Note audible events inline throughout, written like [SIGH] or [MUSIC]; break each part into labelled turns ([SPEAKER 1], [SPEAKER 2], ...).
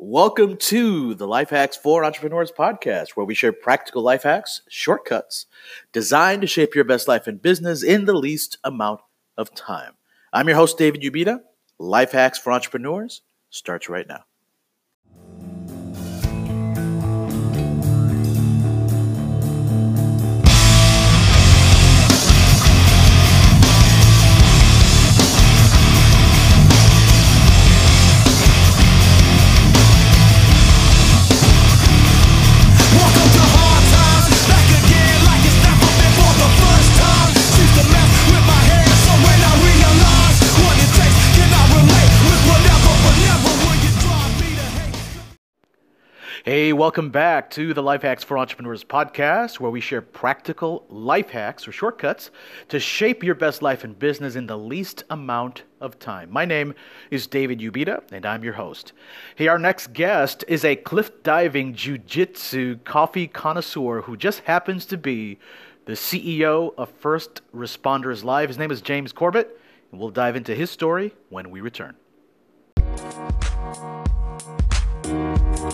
[SPEAKER 1] Welcome to the Life Hacks for Entrepreneurs podcast, where we share practical life hacks, shortcuts designed to shape your best life and business in the least amount of time. I'm your host, David Ubita. Life Hacks for Entrepreneurs starts right now.
[SPEAKER 2] Welcome back to
[SPEAKER 1] the Life Hacks for Entrepreneurs podcast, where we share practical life hacks or shortcuts to shape your best life and business in the least amount of time. My name is David Ubita, and I'm your host. Hey, our next guest is a cliff diving jujitsu coffee connoisseur who just happens to be the CEO of First Responders Live. His name is James Corbett, and we'll dive into his story when we return. So, [LAUGHS]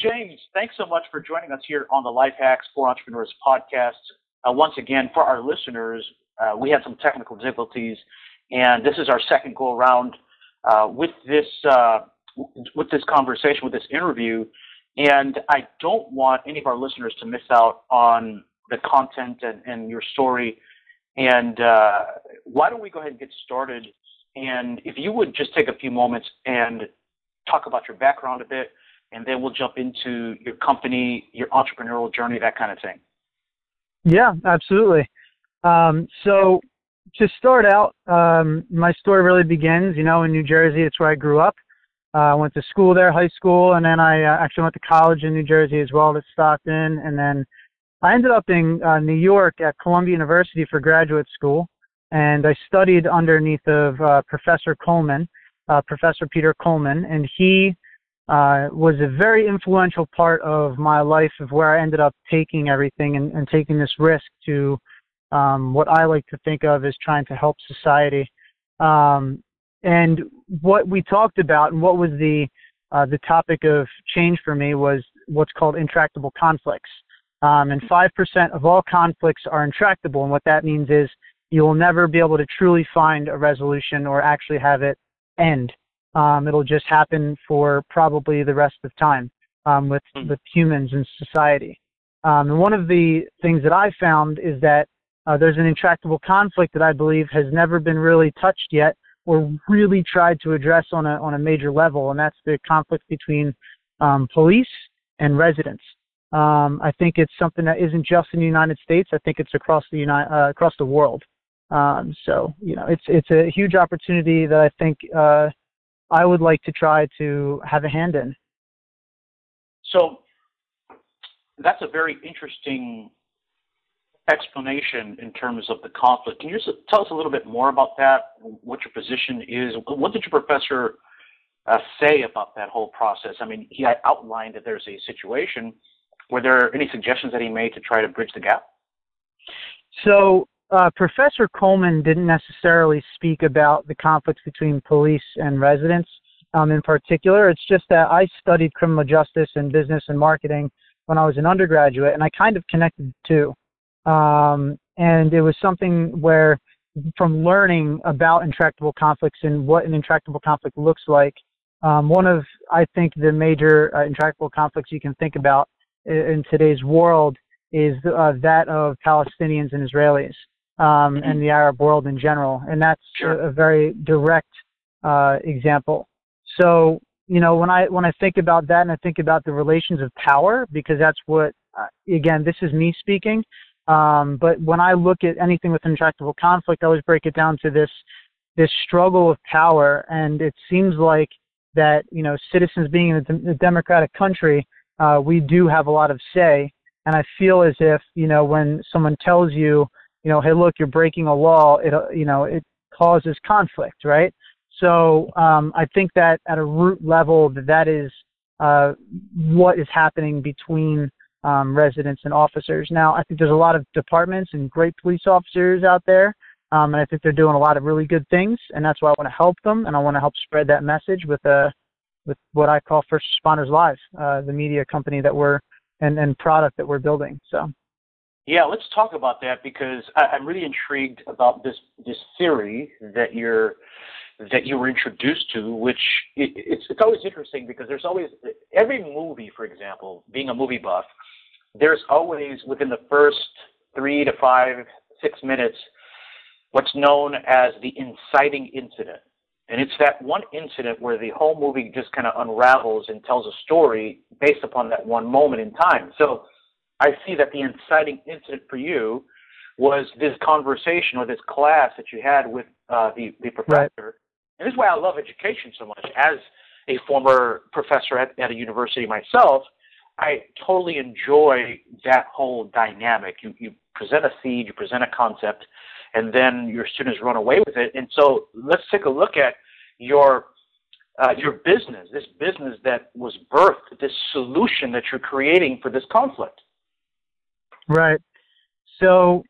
[SPEAKER 1] James, thanks so much for joining us here on the Life Hacks for Entrepreneurs podcast. Uh, once again, for our listeners, uh, we had some technical difficulties, and this is our second go around uh, with this uh, with this conversation, with this interview. And I don't want any of our listeners to miss out on the content and, and your story. And uh, why don't we go ahead and get started? And if you would just take a few moments and talk about your background a bit, and then we'll jump into your company, your entrepreneurial journey, that kind of thing.
[SPEAKER 3] Yeah, absolutely. Um, so to start out, um, my story really begins, you know, in New Jersey. It's where I grew up. Uh, I went to school there, high school, and then I uh, actually went to college in New Jersey as well at Stockton. And then I ended up in uh, New York at Columbia University for graduate school, and I studied underneath of uh, Professor Coleman, uh, Professor Peter Coleman, and he uh, was a very influential part of my life of where I ended up taking everything and, and taking this risk to um, what I like to think of as trying to help society. Um, and what we talked about and what was the uh, the topic of change for me was what's called intractable conflicts. Um, and 5% of all conflicts are intractable. And what that means is you will never be able to truly find a resolution or actually have it end. Um, it'll just happen for probably the rest of time um, with
[SPEAKER 1] Mm.
[SPEAKER 3] with humans and society. Um, and one of the things that I found is that uh, there's an intractable conflict that I believe has never been really touched yet or really tried to address on a on a major level, and that's the conflict between um, police and residents. Um, I think it's something that isn't just in the United States. I think it's across the Uni- uh, across the world. Um, so you know, it's it's a huge opportunity that I think uh, I would like to try to have a hand in.
[SPEAKER 1] So that's a very interesting explanation in terms of the conflict. Can you just tell us a little bit more about that? What your position is? What did your professor uh, say about that whole process? I mean, he outlined that there's a situation. Were there any suggestions that he made to try to bridge the gap?
[SPEAKER 3] So uh, Professor Coleman didn't necessarily speak about the conflicts between police and residents um, in particular. It's just that I studied criminal justice and business and marketing when I was an undergraduate, and I kind of connected the two. Um, and it was something where, from learning about intractable conflicts and what an intractable conflict looks like, um, one of I think the major uh, intractable conflicts you can think about in today's world is uh, that of Palestinians and Israelis um,
[SPEAKER 1] Mhm.
[SPEAKER 3] and the Arab world in general, and that's
[SPEAKER 1] Sure.
[SPEAKER 3] a, a very direct uh, example. So you know when I when I think about that and I think about the relations of power because that's what uh, again this is me speaking. Um, but when I look at anything with intractable conflict, I always break it down to this this struggle of power, and it seems like that you know citizens being in a, dem- a democratic country, uh, we do have a lot of say, and I feel as if you know when someone tells you, you know, hey, look, you're breaking a law, it uh, you know it causes conflict, right? So um, I think that at a root level, that that is uh, what is happening between um, residents and officers. Now, I think there's a lot of departments and great police officers out there, um, and I think they're doing a lot of really good things, and that's why I want to help them, and I want to help spread that message with a with what I call First Responders Live, uh, the media company that we're and, and product that we're building. So.
[SPEAKER 1] Yeah, let's talk about that because I, am really intrigued about this this theory that you're that you were introduced to, which it, it's it's always interesting because there's always every movie, for example, being a movie buff, there's always within the first three to five six minutes what's known as the inciting incident. And it's that one incident where the whole movie just kind of unravels and tells a story based upon that one moment in time. So I see that the inciting incident for you was this conversation or this class that you had with uh, the, the professor. Right. And this is why I love education so much. As a former professor at, at a university myself, I totally enjoy that whole dynamic. You, you present a seed, you present a concept, and then your students run away with it. And so let's take a look at your uh, your business, this business that was birthed, this solution that you're creating for this conflict.
[SPEAKER 3] Right. So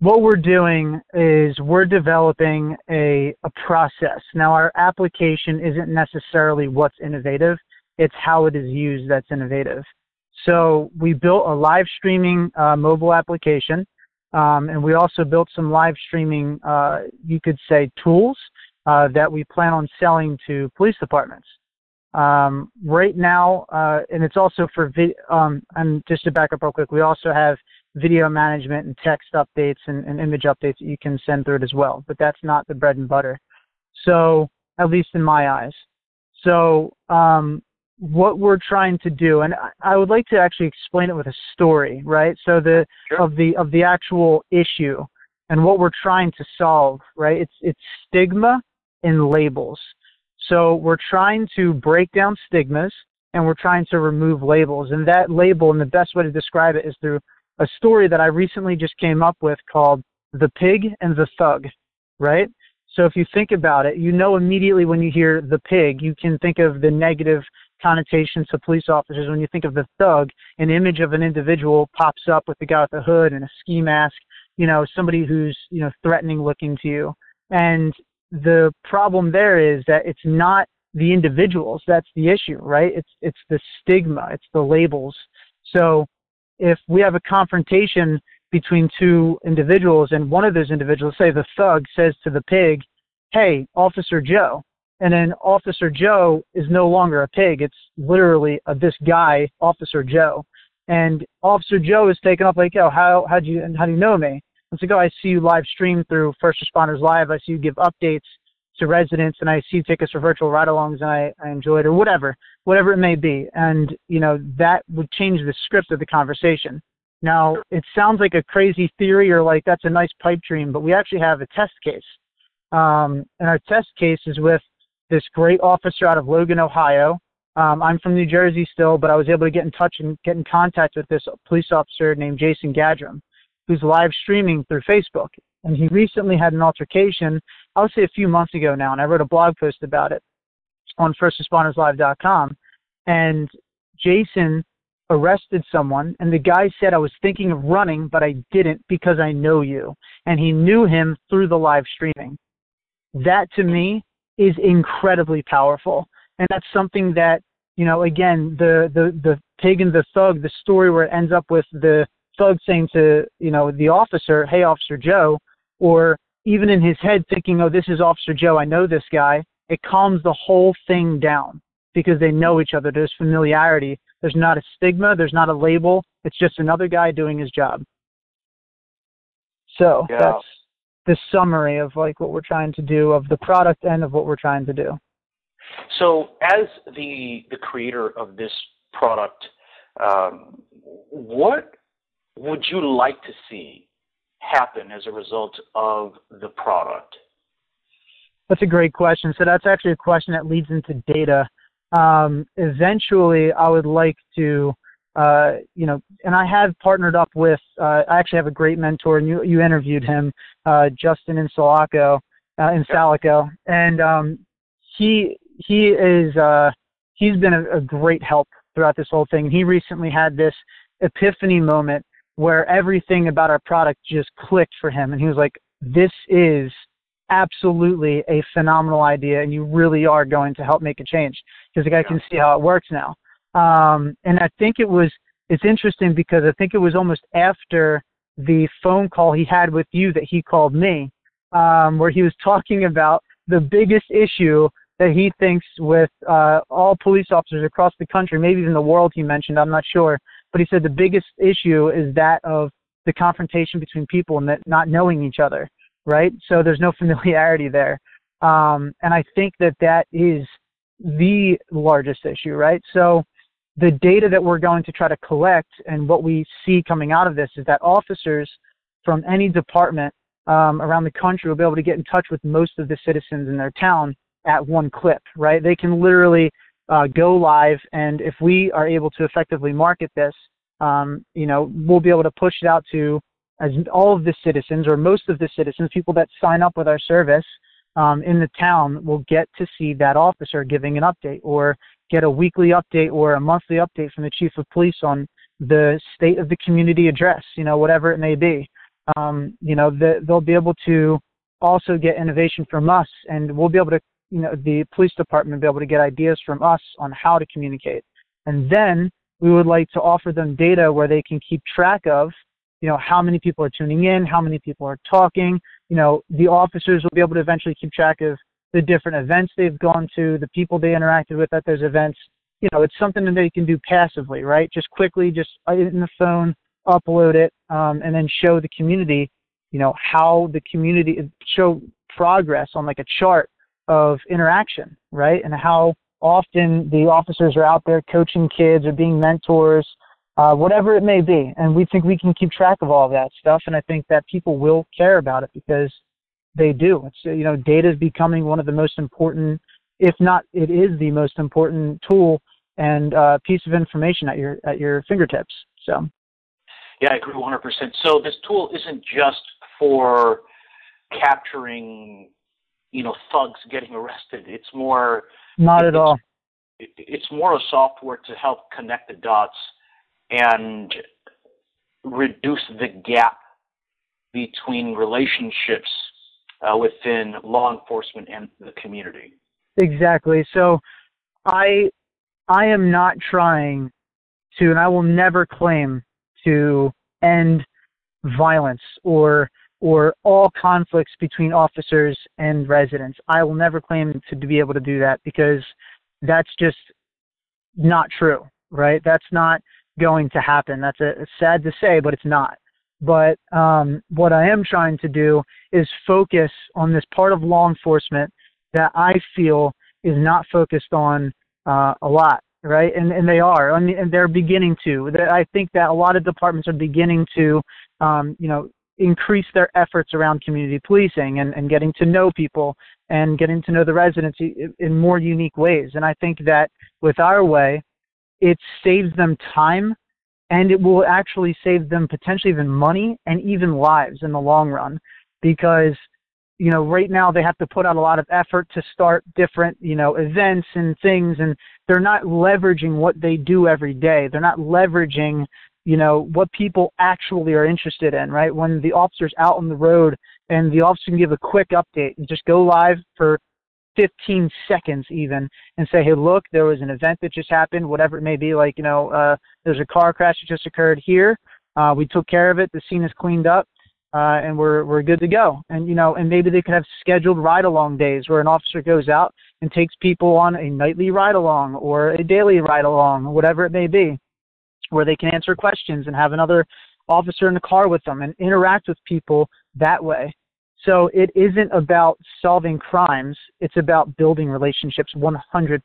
[SPEAKER 3] what we're doing is we're developing a, a process. Now our application isn't necessarily what's innovative, it's how it is used that's innovative. So we built a live streaming uh, mobile application um, and we also built some live streaming, uh, you could say, tools uh, that we plan on selling to police departments. Um, right now, uh, and it's also for, vi- um, and just to back up real quick, we also have video management and text updates and, and image updates that you can send through it as well, but that's not the bread and butter. So, at least in my eyes. So, um, what we're trying to do and I would like to actually explain it with a story, right? So the sure. of the of the actual issue and what we're trying to solve, right? It's it's stigma and labels. So we're trying to break down stigmas and we're trying to remove labels. And that label and the best way to describe it is through a story that I recently just came up with called The Pig and the Thug, right? So if you think about it, you know immediately when you hear the pig, you can think of the negative connotations to police officers. When you think of the thug, an image of an individual pops up with the guy with the hood and a ski mask, you know, somebody who's, you know, threatening looking to you. And the problem there is that it's not the individuals that's the issue, right? It's it's the stigma, it's the labels. So if we have a confrontation between two individuals and one of those individuals, say the thug says to the pig, Hey, Officer Joe, and then Officer Joe is no longer a pig. It's literally a, this guy, Officer Joe. And Officer Joe is taken up like, oh, how how do you how do you know me? It's like, oh, I see you live stream through First Responders Live. I see you give updates to residents, and I see you take us for virtual ride-alongs, and I, I enjoy it, or whatever, whatever it may be. And you know that would change the script of the conversation. Now, it sounds like a crazy theory, or like that's a nice pipe dream, but we actually have a test case. Um, and our test case is with this great officer out of Logan, Ohio. Um, I'm from New Jersey still, but I was able to get in touch and get in contact with this police officer named Jason Gadram, who's live streaming through Facebook. And he recently had an altercation, I would say a few months ago now, and I wrote a blog post about it on firstresponders.live.com. And Jason arrested someone, and the guy said, I was thinking of running, but I didn't because I know you. And he knew him through the live streaming. That to me is incredibly powerful. And that's something that, you know, again, the, the, the pig and the thug, the story where it ends up with the thug saying to, you know, the officer, hey, Officer Joe, or even in his head thinking, oh, this is Officer Joe, I know this guy, it calms the whole thing down because they know each other. There's familiarity. There's not a stigma. There's not a label. It's just another guy doing his job. So yeah. that's the summary of like what we're trying to do of the product and of what we're trying to do.
[SPEAKER 1] So, as the the creator of this product, um, what would you like to see happen as a result of the product?
[SPEAKER 3] That's a great question. So that's actually a question that leads into data. Um, eventually, I would like to uh, you know, and I have partnered up with, uh, I actually have a great mentor, and you, you interviewed him, uh, Justin Insalaco, uh, Insalico, and um, he he is uh, he's been a, a great help throughout this whole thing. And he recently had this epiphany moment where everything about our product just clicked for him, and he was like, "This is." absolutely a phenomenal idea and you really are going to help make a change. Because the guy can see how it works now um, and i think it was it's interesting because i think it was almost after the phone call he had with you that he called me um, where he was [LAUGHS] talking about the biggest issue that he thinks with uh, all police officers across the country maybe even the world he mentioned i'm not sure but he said the biggest issue is that of the confrontation between people and that not knowing each other right? So there's no [LAUGHS] familiarity there. Um, and I think that that is the largest issue, right? So the data that we're going to try to collect and what we see coming out of this is that officers from any department um, around the country will be able to get in touch with most of the citizens in their town at one clip, right? They can literally uh, go live, and if we are able to effectively market this, um, you know, we'll be able to push it out to as all of the citizens or most of the citizens, people that sign up with our service um, in the town will get to see that officer giving an update or get a weekly update or a monthly update from the chief of police on the state of the community address, you know, whatever it may be. Um, you know, the, they'll be able to also get innovation from us and we'll be able to, you know, the police department be able to get ideas from us on how to communicate. And then we would like to offer them data where they can keep track of you know how many people are tuning in how many people are talking you know the officers will be able to eventually keep track of the different events they've gone to the people they interacted with at those events you know it's something that they can do passively right just quickly just in the phone upload it um, and then show the community you know how the community show progress on like a chart of interaction right and how often the officers are out there coaching kids or being mentors uh, whatever it may be. And we think we can keep track of all that stuff. And I think that people will care about it because they do. It's you know, data is becoming one of the most important, if not, it is the most important tool and uh, piece of information at your at your fingertips. So.
[SPEAKER 1] Yeah, I agree 100%. So this tool isn't just for capturing, you know, thugs getting arrested. It's more.
[SPEAKER 3] Not at all.
[SPEAKER 1] It's more a software to help connect the dots and reduce the gap between relationships uh, within law enforcement and the community.
[SPEAKER 3] Exactly. So I I am not trying to and I will never claim to end violence or or all conflicts between officers and residents. I will never claim to be able to do that because that's just not true, right? That's not going to happen. That's a, sad to say, but it's not. But um, what I am trying to do is focus on this part of law enforcement that I feel is not focused on uh, a lot, right? And and they are, I mean, and they're beginning to. I think that a lot of departments are beginning to, um, you know, increase their efforts around community policing and, and getting to know people and getting to know the residents in more unique ways. And I think that with our way, it saves them time and it will actually save them potentially even money and even lives in the long run because you know right now they have to put out a lot of effort to start different you know events and things and they're not leveraging what they do every day. They're not leveraging you know what people actually are interested in right? When the officer's out on the road and the officer can give a quick update and just go live for 15 seconds even and say, hey, look, there was an event that just happened, whatever it may be, like, you know, uh, there's a car crash that just occurred here. Uh, we took care of it. The scene is cleaned up. Uh, and we're we're good to go. And you know, and maybe they could have scheduled ride along days where an officer goes out and takes people on a nightly ride along or a daily ride along, whatever it may be, where they can answer questions and have another officer in the car with them and interact with people that way. So it isn't about solving crimes, it's about building relationships 100%.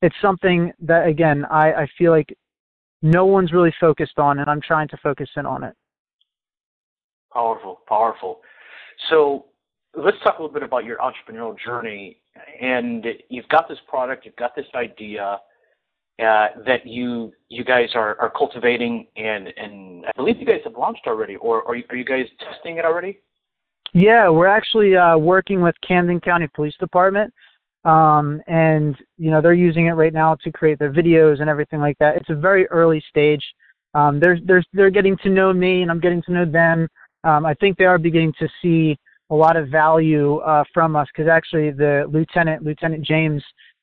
[SPEAKER 3] It's something that, again, I, I feel like no one's really focused on, and I'm trying to focus in on it.
[SPEAKER 1] Powerful, powerful. So let's talk a little bit about your entrepreneurial journey. And you've got this product, you've got this idea uh, that you you guys are, are cultivating, and, and I believe you guys have launched already, or are you, are you guys testing it already?
[SPEAKER 3] Yeah, we're actually uh, working with Camden County Police Department, um, and you know they're using it right now to create their videos and everything like that. It's a very early stage. um, they're they're they're getting to know me and I'm getting to know them. Um, I think they are beginning to see a lot of value uh, from us because actually the lieutenant Lieutenant James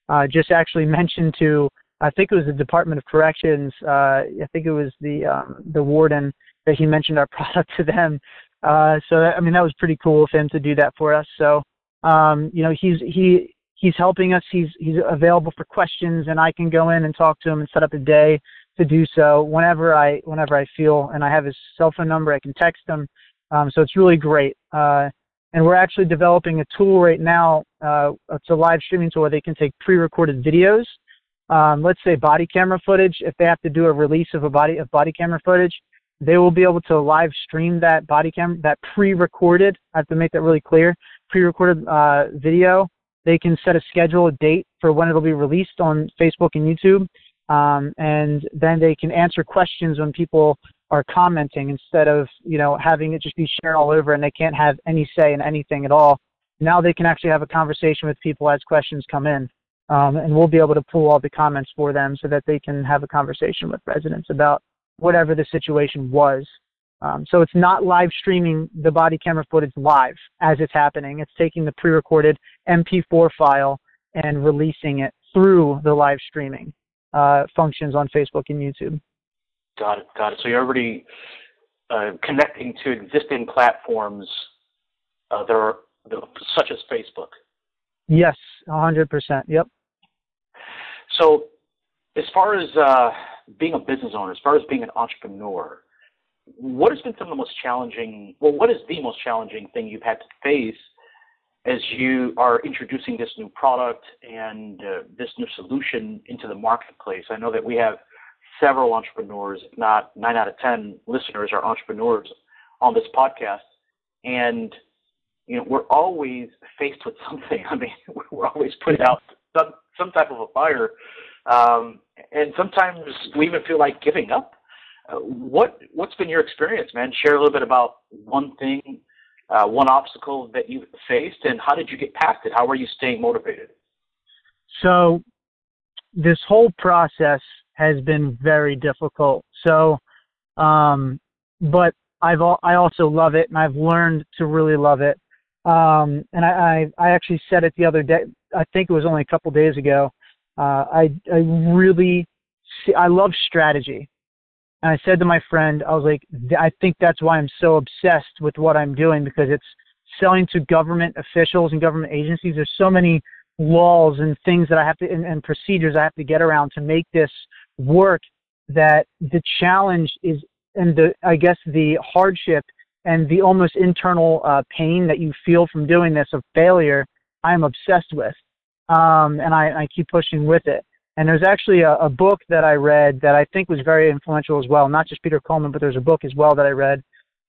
[SPEAKER 3] uh, just actually [LAUGHS] mentioned to I think it was the Department of Corrections. Uh, I think it was the um, the warden that he mentioned our [LAUGHS] product to them. Uh, so that, I mean that was pretty cool of him to do that for us. So um, you know he's he he's helping us. He's he's available for questions, and I can go in and talk to him and set up a day to do so whenever I whenever I feel. And I have his cell phone number. I can text him. Um, so it's really great. Uh, and we're actually developing a tool right now. Uh, it's a live streaming tool where they can take pre-recorded videos. Um, let's say body camera footage. If they have to do a release of a body of body camera footage, they will be able to live stream that body cam that pre-recorded. I have to make that really clear. Pre-recorded uh, video they can set a schedule, a date for when it'll be released on Facebook and YouTube. Um, and then they can answer questions when people are commenting instead of, you know, having it just be shared all over and they can't have any say in anything at all. Now they can actually have a conversation with people as questions come in. Um, and we'll be able to pull all the comments for them so that they can have a conversation with residents about whatever the situation was. Um, so it's not live streaming the body camera footage live as it's happening. It's taking the pre-recorded MP4 file and releasing it through the live streaming uh, functions on Facebook and YouTube.
[SPEAKER 1] Got it. Got it. So you're already uh, connecting to existing platforms uh, that are such as Facebook.
[SPEAKER 3] Yes, 100%. Yep.
[SPEAKER 1] So, as far as uh, being a business owner, as far as being an entrepreneur, what has been some of the most challenging, well, what is the most challenging thing you've had to face as you are introducing this new product and uh, this new solution into the marketplace? I know that we have several entrepreneurs, if not nine out of 10 listeners are entrepreneurs on this podcast. And, you know, we're always faced with something. [LAUGHS] I mean, we're always putting out some, some type of a fire. Um, and sometimes we even feel like giving up uh, what what's been your experience, man? Share a little bit about one thing, uh, one obstacle that you faced, and how did you get past it? How are you staying motivated?
[SPEAKER 3] So, this whole process has been very difficult. So, um, but I've I also love it, and I've learned to really love it. Um, and I, I I actually said it the other day. I think it was only a couple days ago. Uh, I I really see, I love strategy. And I said to my friend, I was like, I think that's why I'm so obsessed with what I'm doing because it's selling to government officials and government agencies. There's so many laws and things that I have to and, and procedures I have to get around to make this work that the challenge is and the I guess the hardship and the almost internal uh, pain that you feel from doing this of failure, I am obsessed with, um, and I, I keep pushing with it. And there's actually a, a book that I read that I think was very influential as well. Not just Peter Coleman, but there's a book as well that I read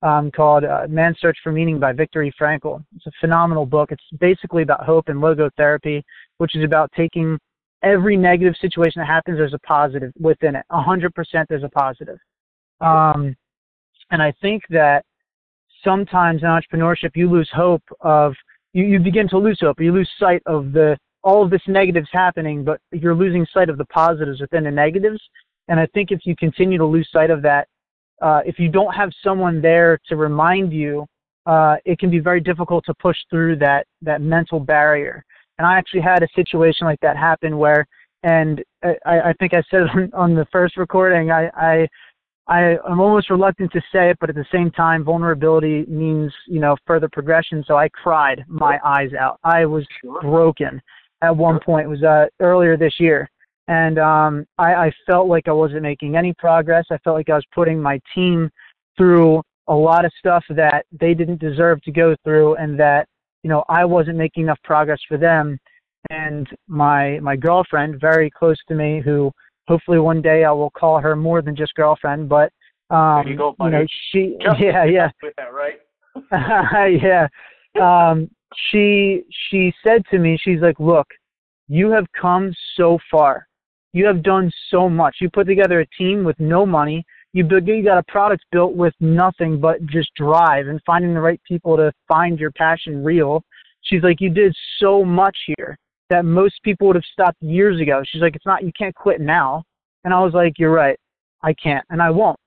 [SPEAKER 3] um, called uh, Man's Search for Meaning by Viktor. Frankl. It's a phenomenal book. It's basically about hope and logotherapy, which is about taking every negative situation that happens, there's a positive within it. 100% there's a positive. Um, and I think that sometimes in entrepreneurship, you lose hope of, you, you begin to lose hope. You lose sight of the all of this negatives happening, but you're losing sight of the positives within the negatives. And I think if you continue to lose sight of that, uh, if you don't have someone there to remind you, uh, it can be very difficult to push through that that mental barrier. And I actually had a situation like that happen where, and I, I think I said [LAUGHS] on, on the first recording, I, I I, I'm almost reluctant to say it, but at the same time, vulnerability means, you know, further progression. So I cried my eyes out. I was broken at one point. It was uh, earlier this year, and um, I, I felt like I wasn't making any progress. I felt like I was putting my team through a lot of stuff that they didn't deserve to go through, and that you know I wasn't making enough progress for them. And my my girlfriend, very close to me, who hopefully one day I will call her more than just girlfriend, but um,
[SPEAKER 1] you, go,
[SPEAKER 3] you know she yeah [LAUGHS] yeah
[SPEAKER 1] with that, right? [LAUGHS]
[SPEAKER 3] yeah um she she said to me, she's like, "Look, you have come so far. You have done so much. You put together a team with no money. You you got a product built with nothing but just drive and finding the right people to find your passion real." She's like, "You did so much here that most people would have stopped years ago." She's like, "It's not you can't quit now." And I was like, "You're right. I can't and I won't."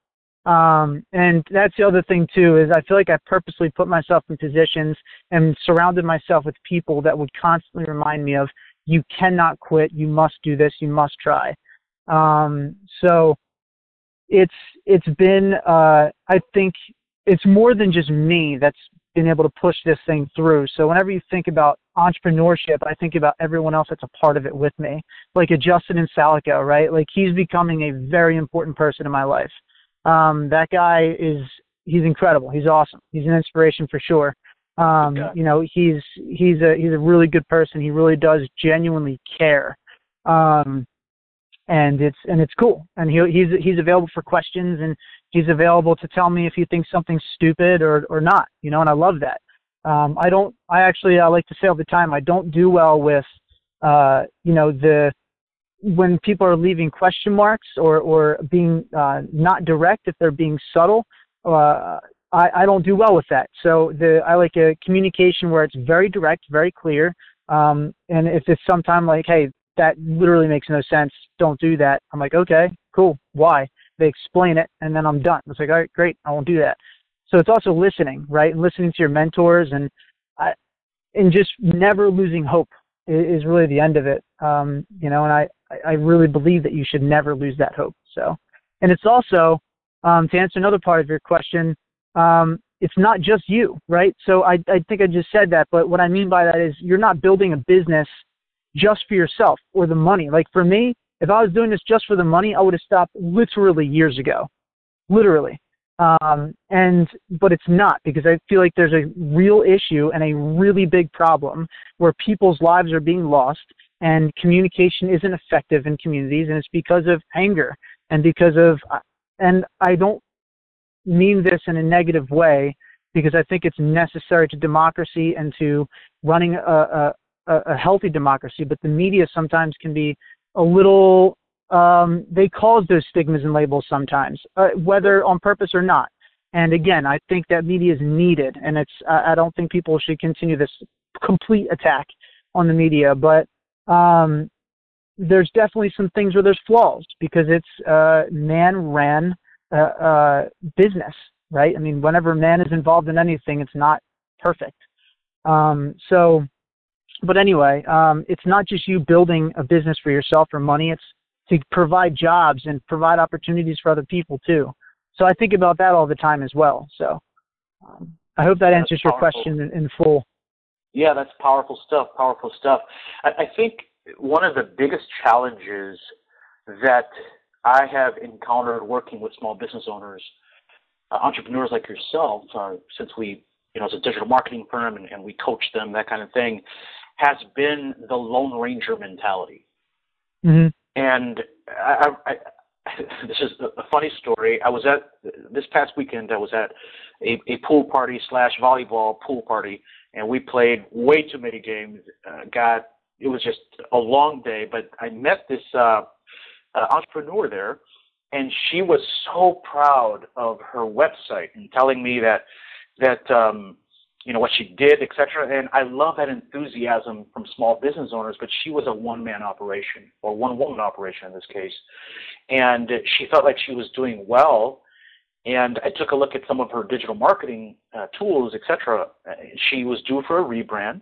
[SPEAKER 3] Um, and that's the other thing too is I feel like I purposely put myself in positions and surrounded myself with people that would constantly remind me of you cannot quit, you must do this, you must try. Um, so it's it's been uh, I think it's more than just me that's been able to push this thing through. So whenever you think about entrepreneurship, I think about everyone else that's a part of it with me, like a Justin Insalaco, right? Like he's becoming a very important person in my life. Um, that guy is he's incredible. He's awesome. He's an inspiration for sure. Um, okay. You know, he's he's a he's a really good person. He really does genuinely care, um, and it's and it's cool. And he he's he's available for questions, and he's available to tell me if he thinks something's stupid or or not. You know, and I love that. Um, I don't. I actually I like to say all the time. I don't do well with, uh, you know, the when people are leaving question marks or or being uh, not direct if they're being subtle. Uh, I, I don't do well with that. So the I like a communication where it's very direct, very clear. Um, and if it's sometime like, hey, that literally makes no sense, don't do that. I'm like, okay, cool. Why? They explain it, and then I'm done. It's like, all right, great, I won't do that. So it's also listening, right? And listening to your mentors and I, and just never losing hope is, really the end of it. Um, you know, and I I really believe that you should never lose that hope. So, and it's also um, to answer another part of your question um, it's not just you, right? So I, I think I just said that, but what I mean by that is you're not building a business just for yourself or the money. Like for me, if I was doing this just for the money, I would have stopped literally years ago, literally. Um, and but it's not because I feel like there's a real issue and a really big problem where people's lives are being lost and communication isn't effective in communities, and it's because of anger and because of and I don't mean this in a negative way because I think it's necessary to democracy and to running a, a, a healthy democracy. But the media sometimes can be a little, um, they cause those stigmas and labels sometimes, uh, whether on purpose or not. And again, I think that media is needed, and it's. I don't think people should continue this complete attack on the media, but um, there's definitely some things where there's flaws because it's uh, man ran uh, uh, business, right? I mean, whenever man is involved in anything, it's not perfect. Um, so, but anyway, um, it's not just you building a business for yourself or money. It's to provide jobs and provide opportunities for other people too. So I think about that all the time as well. So um, I hope that answers your question in, in, full.
[SPEAKER 1] Yeah, that's powerful stuff. Powerful stuff. I, I think one of the biggest challenges that I have encountered working with small business owners, uh, entrepreneurs like yourself, uh, since we, you know, as a digital marketing firm and, and we coach them, that kind of thing, has been the Lone Ranger mentality.
[SPEAKER 3] Mm-hmm.
[SPEAKER 1] And I, I, [LAUGHS] this is a funny story. I was at this past weekend. I was at a, a pool party slash volleyball pool party, and we played way too many games. Uh, got it was just a long day, but I met this uh, uh, entrepreneur there, and she was so proud of her website and telling me that that um, you know what she did, etc. And I love that enthusiasm from small business owners. But she was a one-man operation or one-woman operation in this case, and she felt like she was doing well. And I took a look at some of her digital marketing uh, tools, etc. She was due for a rebrand,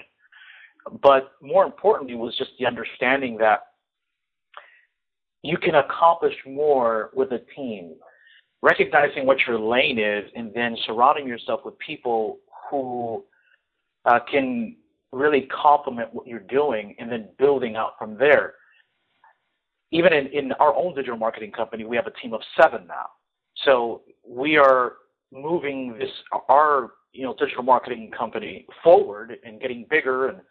[SPEAKER 1] but more importantly was just the understanding that you can accomplish more with a team. Recognizing what your lane is and then surrounding yourself with people who uh, can really complement what you're doing and then building out from there. Even in, in our own digital marketing company, we have a team of seven now. So we are moving this our you know digital marketing company forward and getting bigger and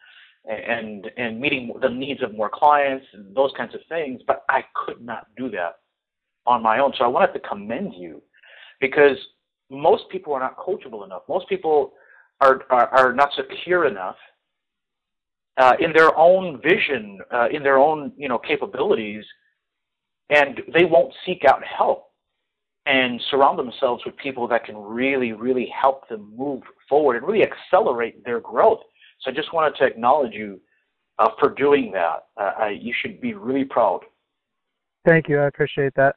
[SPEAKER 1] and and meeting the needs of more clients and those kinds of things. But I could not do that on my own. So I wanted to commend you because most people are not coachable enough. Most people are are, are not secure enough uh, in their own vision, uh, in their own you know capabilities, and they won't seek out help and surround themselves with people that can really, really help them move forward and really accelerate their growth. So I just wanted to acknowledge you uh, for doing that. Uh, I, you should be really proud.
[SPEAKER 3] Thank you. I appreciate that.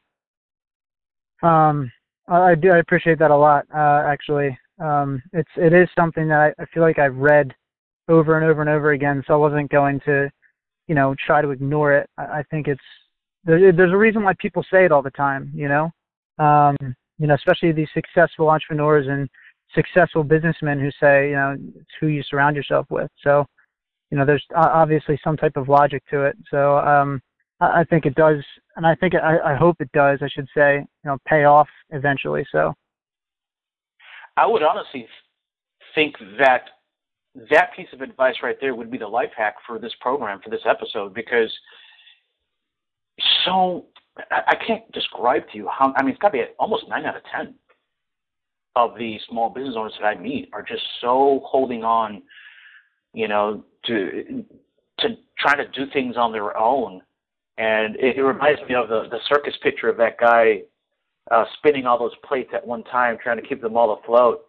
[SPEAKER 3] Um, I do. I appreciate that a lot. Uh, actually, um, it's it is something that I, I feel like I've read over and over and over again. So I wasn't going to, you know, try to ignore it. I, I think it's there, there's a reason why people say it all the time. You know, um, you know, especially these successful entrepreneurs and successful businessmen who say, you know, it's who you surround yourself with. So, you know, there's obviously some type of logic to it. So, um, I think it does, and I think I, I hope it does. I should say, you know, pay off eventually. So,
[SPEAKER 1] I would honestly think that that piece of advice right there would be the life hack for this program for this episode because so I can't describe to you how I mean it's got to be almost nine out of ten of the small business owners that I meet are just so holding on, you know, to to trying to do things on their own and it, it reminds me of the, the circus picture of that guy uh, spinning all those plates at one time, trying to keep them all afloat.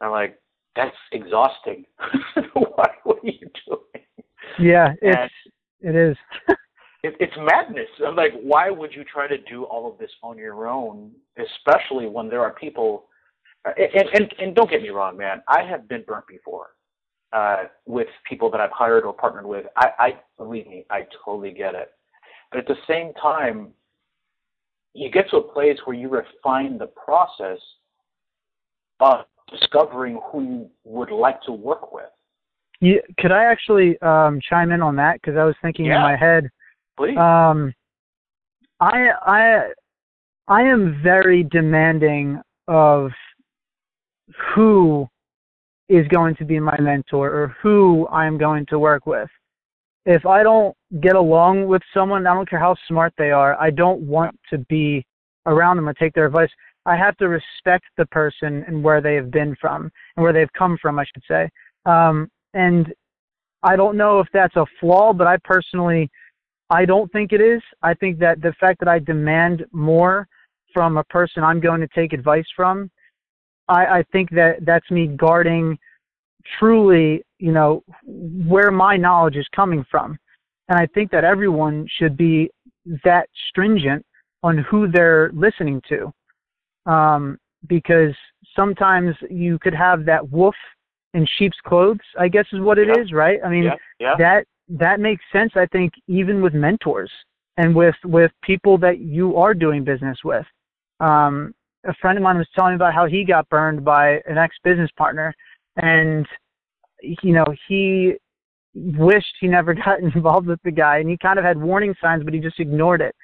[SPEAKER 1] I'm like, that's exhausting. [LAUGHS] Why? What are you doing?
[SPEAKER 3] Yeah, it's and it is. [LAUGHS]
[SPEAKER 1] it, it's madness. I'm like, why would you try to do all of this on your own, especially when there are people? And and, and don't get me wrong, man. I have been burnt before uh, with people that I've hired or partnered with. I, I believe me, I totally get it. But at the same time, you get to a place where you refine the process of discovering who you would like to work with.
[SPEAKER 3] Yeah, could I actually um, chime in on that? Because I was thinking
[SPEAKER 1] yeah.
[SPEAKER 3] in my head.
[SPEAKER 1] Please.
[SPEAKER 3] Um, I I I am very demanding of who is going to be my mentor or who I'm going to work with if I don't get along with someone, I don't care how smart they are, I don't want to be around them or take their advice. I have to respect the person and where they have been from and where they've come from, I should say. Um, and I don't know if that's a flaw, but I personally, I don't think it is. I think that the fact that I demand more from a person I'm going to take advice from, I, I think that that's me guarding truly, you know, where my knowledge is coming from. And I think that everyone should be that stringent on who they're listening to. Um, because sometimes you could have that wolf in sheep's clothes, I guess is what it
[SPEAKER 1] yeah.
[SPEAKER 3] is, right? I mean,
[SPEAKER 1] yeah. Yeah.
[SPEAKER 3] that that makes sense, I think, even with mentors and with with people that you are doing business with. Um, a friend of mine was telling me about how he got burned by an ex business partner and you know he wished he never [LAUGHS] got involved with the guy and he kind of had warning signs but he just ignored it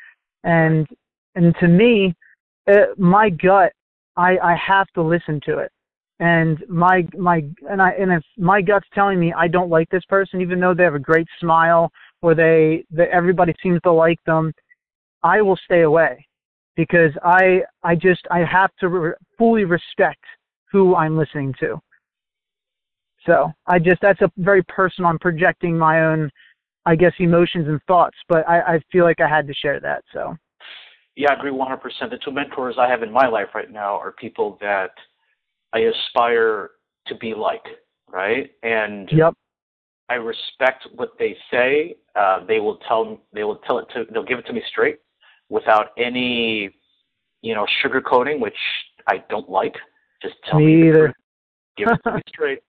[SPEAKER 3] and and to me uh, my gut i i have to listen to it and my my and i and if my gut's telling me i don't like this person even though they have a great smile or they that everybody seems to like them i will stay away because i i just i have to re- fully respect who i'm listening to so I just that's a very personal. I'm projecting my own, I guess, emotions and thoughts, but I, I feel like I had to share that. So.
[SPEAKER 1] Yeah, I agree 100%. The two mentors I have in my life right now are people that I aspire to be like, right? And
[SPEAKER 3] yep.
[SPEAKER 1] I respect what they say. Uh, they will tell they will tell it to they'll give it to me straight, without any, you know, sugarcoating, which I don't like. Just tell
[SPEAKER 3] me,
[SPEAKER 1] me
[SPEAKER 3] either.
[SPEAKER 1] Give it to me [LAUGHS] straight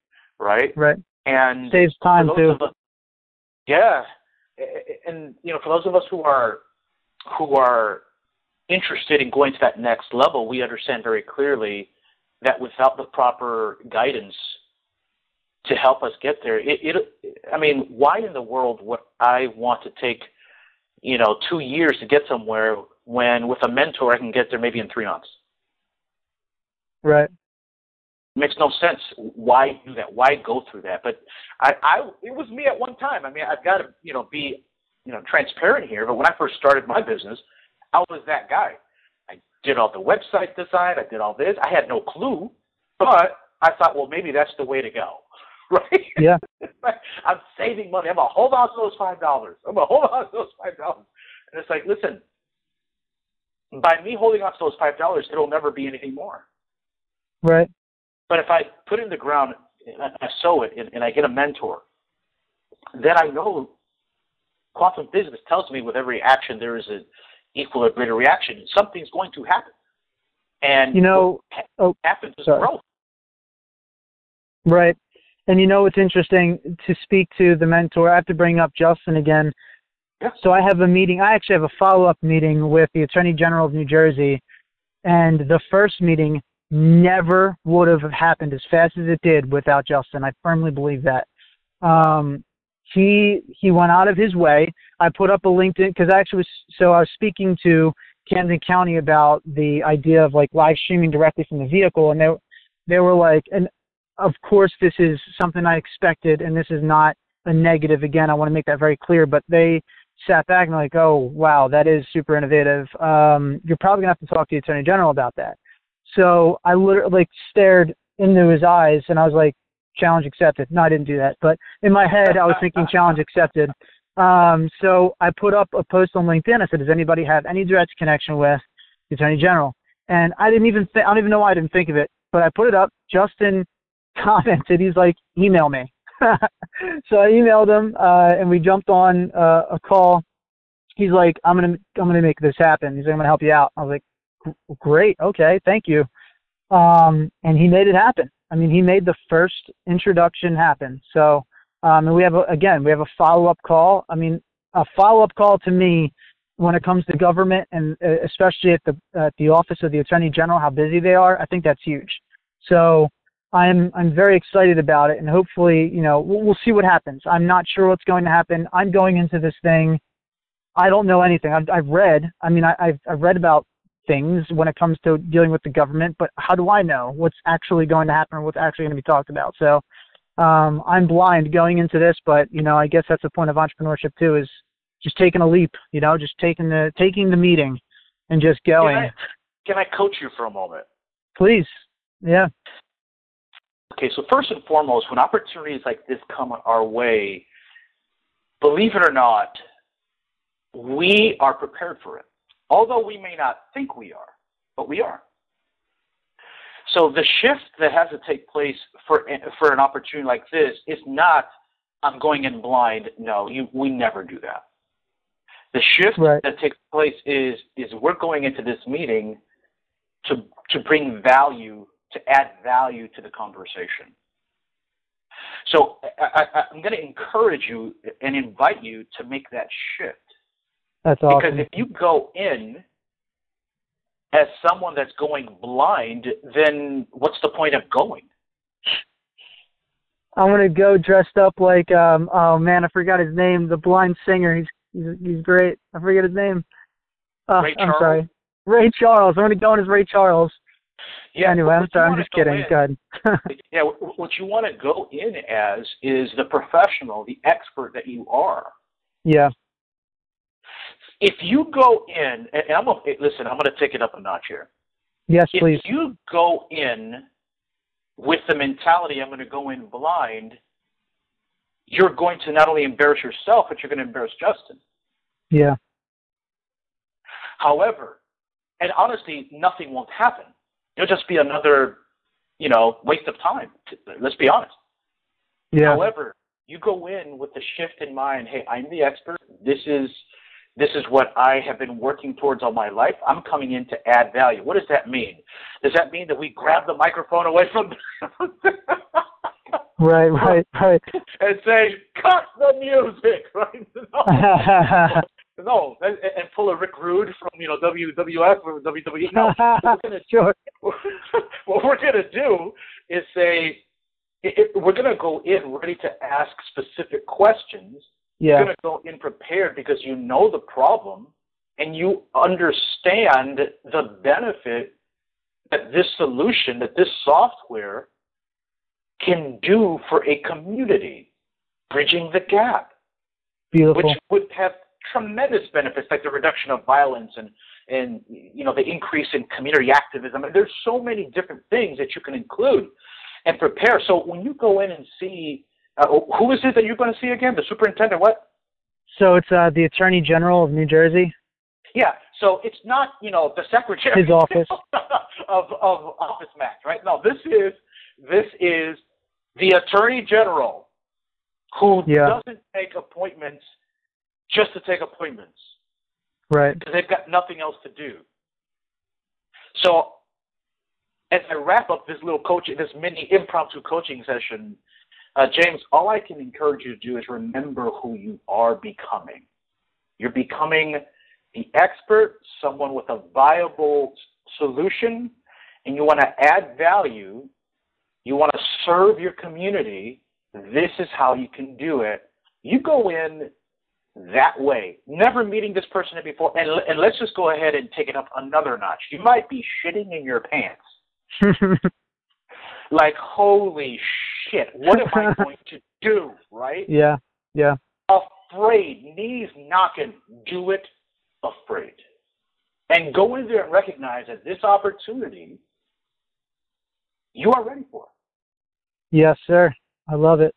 [SPEAKER 1] right?
[SPEAKER 3] Right.
[SPEAKER 1] And
[SPEAKER 3] saves time too.
[SPEAKER 1] Us, yeah, and you know, for those of us who are who are interested in going to that next level, we understand very clearly that without the proper guidance to help us get there, it, it I mean, why in the world would I want to take, you know, two years to get somewhere when with a mentor I can get there maybe in three months?
[SPEAKER 3] Right.
[SPEAKER 1] Makes no sense. Why do that? Why go through that? But I, I, it was me at one time. I mean, I've got to, you know, be, you know, transparent here. But when I first started my business, I was that guy. Did all the website design. I did all this. I had no clue, but I thought, well, maybe that's the way to go, [LAUGHS] right?
[SPEAKER 3] Yeah. [LAUGHS]
[SPEAKER 1] I'm saving money. I'm gonna hold on to those five dollars. I'm gonna hold on to those five dollars. And it's like, listen, by me holding on to those five dollars, it'll never be anything more.
[SPEAKER 3] Right.
[SPEAKER 1] But if I put it in the ground and I sow it and, and I get a mentor, then I know quantum physics tells me with every action there is an equal or greater reaction. Something's going to happen. And
[SPEAKER 3] You know,
[SPEAKER 1] what
[SPEAKER 3] oh,
[SPEAKER 1] happens is growth.
[SPEAKER 3] Right. And you know what's interesting to speak to the mentor, I have to bring up Justin again.
[SPEAKER 1] Yeah.
[SPEAKER 3] So I have a meeting, I actually have a follow up meeting with the Attorney General of New Jersey, and the first meeting never would have happened as fast as it did without Justin. I firmly believe that. Um, he he went out of his way. I put up a LinkedIn because I actually was so I was speaking to Camden County about the idea of like live streaming directly from the vehicle, and they they were like, and of course this is something I expected, and this is not a negative. Again, I want to make that very clear. But they sat back and like, oh wow, that is super innovative. Um, you're probably gonna have to talk to the Attorney General about that. So I literally like stared into his eyes, and I was like, challenge accepted. No, I didn't do that, but in my head I was thinking [LAUGHS] challenge accepted. Um, so I put up a post on LinkedIn. I said, does anybody have any direct connection with the Attorney General? And I didn't even think, I don't even know why I didn't think of it, but I put it up. Justin [LAUGHS] commented, he's like, email me. [LAUGHS] so I emailed him, uh, and we jumped on uh, a call. He's like, I'm gonna, I'm gonna make this happen. He's like, I'm gonna help you out. I was like, great, okay, thank you. Um, and he made it happen. I mean, he made the first introduction happen. So, um, and we have a, again, we have a follow up call. I mean, a follow up call to me when it comes to government and uh, especially at the at the office of the attorney general, how busy they are. I think that's huge. So I'm I'm very excited about it, and hopefully, you know, we'll, we'll see what happens. I'm not sure what's going to happen. I'm going into this thing. I don't know anything. I've I've read. I mean, I, I've I've read about things when it comes to dealing with the government, but how do I know what's actually going to happen or what's actually going to be talked about? So um, I'm blind going into this, but you know, I guess that's the point of entrepreneurship too, is just taking a leap. You know, just taking the taking the meeting and just going.
[SPEAKER 1] Can I, can I coach you for a moment?
[SPEAKER 3] Please, yeah,
[SPEAKER 1] Okay, so first and foremost, when opportunities like this come our way, believe it or not, we are prepared for it. Although we may not think we are, but we are. So the shift that has to take place for for an opportunity like this is not I'm going in blind. No, you, we never do that. The shift
[SPEAKER 3] Right.
[SPEAKER 1] that takes place is is we're going into this meeting to to bring value to add value to the conversation. So I, I, I'm going to encourage you and invite you to make that shift.
[SPEAKER 3] That's
[SPEAKER 1] Because if you go in as someone that's going blind, then what's the point of going?
[SPEAKER 3] I'm gonna go dressed up like um oh man, I forgot his name, the blind singer. He's he's he's great. I forget his name. Oh,
[SPEAKER 1] Ray
[SPEAKER 3] I'm
[SPEAKER 1] Charles?
[SPEAKER 3] sorry. Ray Charles. I'm gonna go in as Ray Charles. Yeah. Anyway, I'm sorry. I'm just
[SPEAKER 1] go
[SPEAKER 3] kidding.
[SPEAKER 1] in-
[SPEAKER 3] Good. [LAUGHS]
[SPEAKER 1] yeah, what you want to go in as is the professional, the expert that you are.
[SPEAKER 3] yeah.
[SPEAKER 1] If you go in, and I'm gonna, listen, I'm going to take it up a notch here.
[SPEAKER 3] Yes,
[SPEAKER 1] if
[SPEAKER 3] please.
[SPEAKER 1] If you go in with the mentality I'm going to go in blind, you're going to not only embarrass yourself, but you're going to embarrass Justin.
[SPEAKER 3] Yeah.
[SPEAKER 1] However, and honestly, nothing won't happen. It'll just be another, you know, waste of time. Let's be honest.
[SPEAKER 3] Yeah.
[SPEAKER 1] However, you go in with the shift in mind. Hey, I'm the expert. This is this is what I have been working towards all my life. I'm coming in to add value. What does that mean? Does that mean that we grab the microphone away from
[SPEAKER 3] Right. Right. Right. [LAUGHS]
[SPEAKER 1] and say, "Cut the music"? [LAUGHS] Right? [LAUGHS] No, no, and, and pull a Rick Rude from you know WWF or WWE. No, what we're gonna
[SPEAKER 3] sure.
[SPEAKER 1] what we're going to do is say i i we're going to go in ready to ask specific questions. You're
[SPEAKER 3] Yeah.
[SPEAKER 1] going to go in prepared because you know the problem and you understand the benefit that this solution, that this software can do for a community, bridging the gap
[SPEAKER 3] Beautiful.
[SPEAKER 1] which would have tremendous benefits like the reduction of violence and and you know the increase in community activism. And there's so many different things that you can include and prepare. So when you go in and see uh, who is it that you're going to see again? The superintendent? What?
[SPEAKER 3] So it's uh, the Attorney General of New Jersey.
[SPEAKER 1] Yeah. So it's not you know the secretary
[SPEAKER 3] His office. [LAUGHS]
[SPEAKER 1] of of Office Max, right? No, this is this is the Attorney General who
[SPEAKER 3] Yeah.
[SPEAKER 1] doesn't take appointments just to take appointments.
[SPEAKER 3] Right.
[SPEAKER 1] because they've got nothing else to do. So as I wrap up this little coaching, this mini impromptu coaching session, uh, James, all I can encourage you to do is remember who you are becoming. You're becoming the expert, someone with a viable solution, and you want to add value. You want to serve your community. This is how you can do it. You go in that way, never meeting this person before, and, and let's just go ahead and take it up another notch. You might be shitting in your pants [LAUGHS] like, holy shit, what am I [LAUGHS] going to do? Right?
[SPEAKER 3] Yeah, yeah.
[SPEAKER 1] Afraid, knees knocking, do it afraid. And go in there and recognize that this opportunity you are ready for.
[SPEAKER 3] Yes, sir. I love it.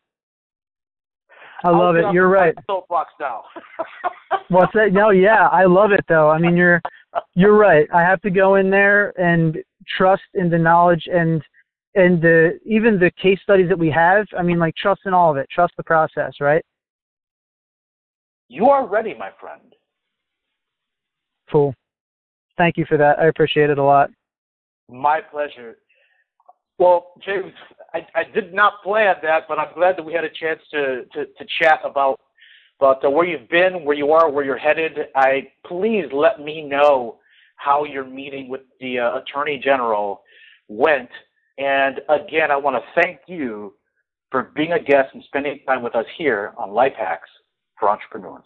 [SPEAKER 3] I love it. You're right.
[SPEAKER 1] Soapbox now. [LAUGHS]
[SPEAKER 3] What's that? No, yeah, I love it though. I mean, you're you're right. I have to go in there and trust in the knowledge and and the even the case studies that we have. I mean, like trust in all of it. Trust the process, right?
[SPEAKER 1] you are ready, my friend.
[SPEAKER 3] Cool. Thank you for that. I appreciate it a lot.
[SPEAKER 1] My pleasure. Well, James, I, I did not plan that, but I'm glad that we had a chance to, to, to chat about about uh, where you've been, where you are, where you're headed. I please let me know how your meeting with the uh, Attorney General went. And again, I want to thank you for being a guest and spending time with us here on Life Hacks for Entrepreneurs.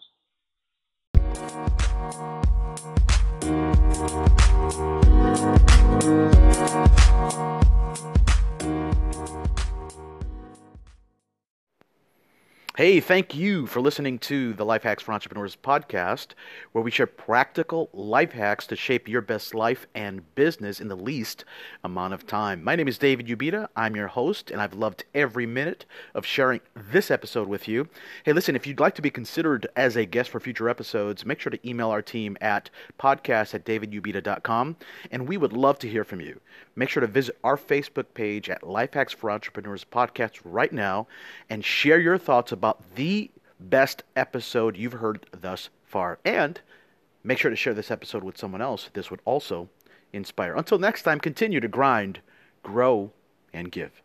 [SPEAKER 4] Hey, thank you for listening to the Life Hacks for Entrepreneurs podcast, where we share practical life hacks to shape your best life and business in the least amount of time. My name is David Ubita. I'm your host, and I've loved every minute of sharing this episode with you. Hey, listen, if you'd like to be considered as a guest for future episodes, make sure to email our team at podcast at davidubita.com, and we would love to hear from you. Make sure to visit our Facebook page at Life Hacks for Entrepreneurs podcast right now and share your thoughts about the best episode you've heard thus far. And make sure to share this episode with someone else. This would also inspire. Until next time, continue to grind, grow, and give.